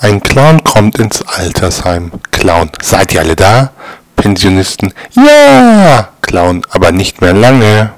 Ein Clown kommt ins Altersheim. Clown: Seid ihr alle da? Pensionisten: Ja! Clown: Aber nicht mehr lange.